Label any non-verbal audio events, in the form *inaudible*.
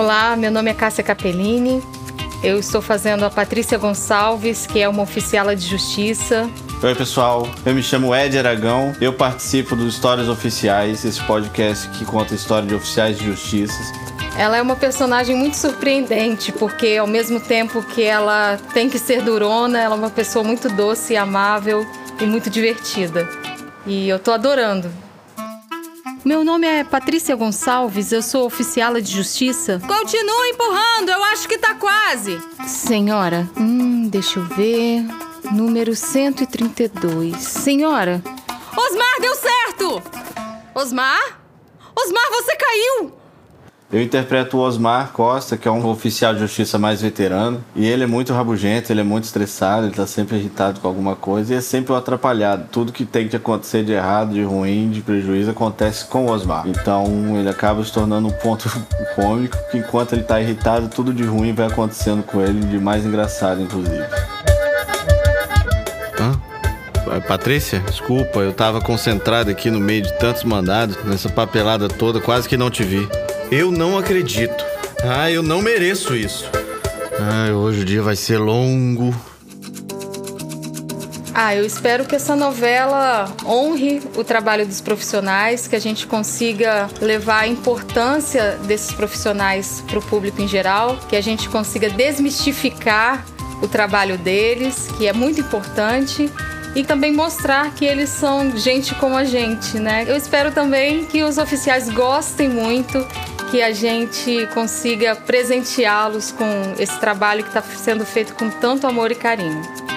Olá, meu nome é Cássia Capellini. Eu estou fazendo a Patrícia Gonçalves, que é uma oficiala de justiça. Oi, pessoal. Eu me chamo Ed Aragão. Eu participo do Histórias Oficiais, esse podcast que conta a história de oficiais de justiça. Ela é uma personagem muito surpreendente, porque ao mesmo tempo que ela tem que ser durona, ela é uma pessoa muito doce amável e muito divertida. E eu tô adorando. Meu nome é Patrícia Gonçalves, eu sou oficiala de justiça. Continua empurrando, eu acho que tá quase. Senhora, hum, deixa eu ver. Número 132. Senhora. Osmar, deu certo! Osmar? Osmar, você caiu! Eu interpreto o Osmar Costa, que é um oficial de justiça mais veterano, e ele é muito rabugento, ele é muito estressado, ele tá sempre irritado com alguma coisa e é sempre o atrapalhado. Tudo que tem que acontecer de errado, de ruim, de prejuízo acontece com o Osmar. Então ele acaba se tornando um ponto *laughs* cômico, que enquanto ele tá irritado, tudo de ruim vai acontecendo com ele, de mais engraçado, inclusive. Hã? Patrícia, desculpa, eu tava concentrado aqui no meio de tantos mandados, nessa papelada toda, quase que não te vi. Eu não acredito. Ah, eu não mereço isso. Ah, hoje o dia vai ser longo. Ah, eu espero que essa novela honre o trabalho dos profissionais, que a gente consiga levar a importância desses profissionais para o público em geral, que a gente consiga desmistificar o trabalho deles, que é muito importante, e também mostrar que eles são gente como a gente, né? Eu espero também que os oficiais gostem muito que a gente consiga presenteá-los com esse trabalho que está sendo feito com tanto amor e carinho.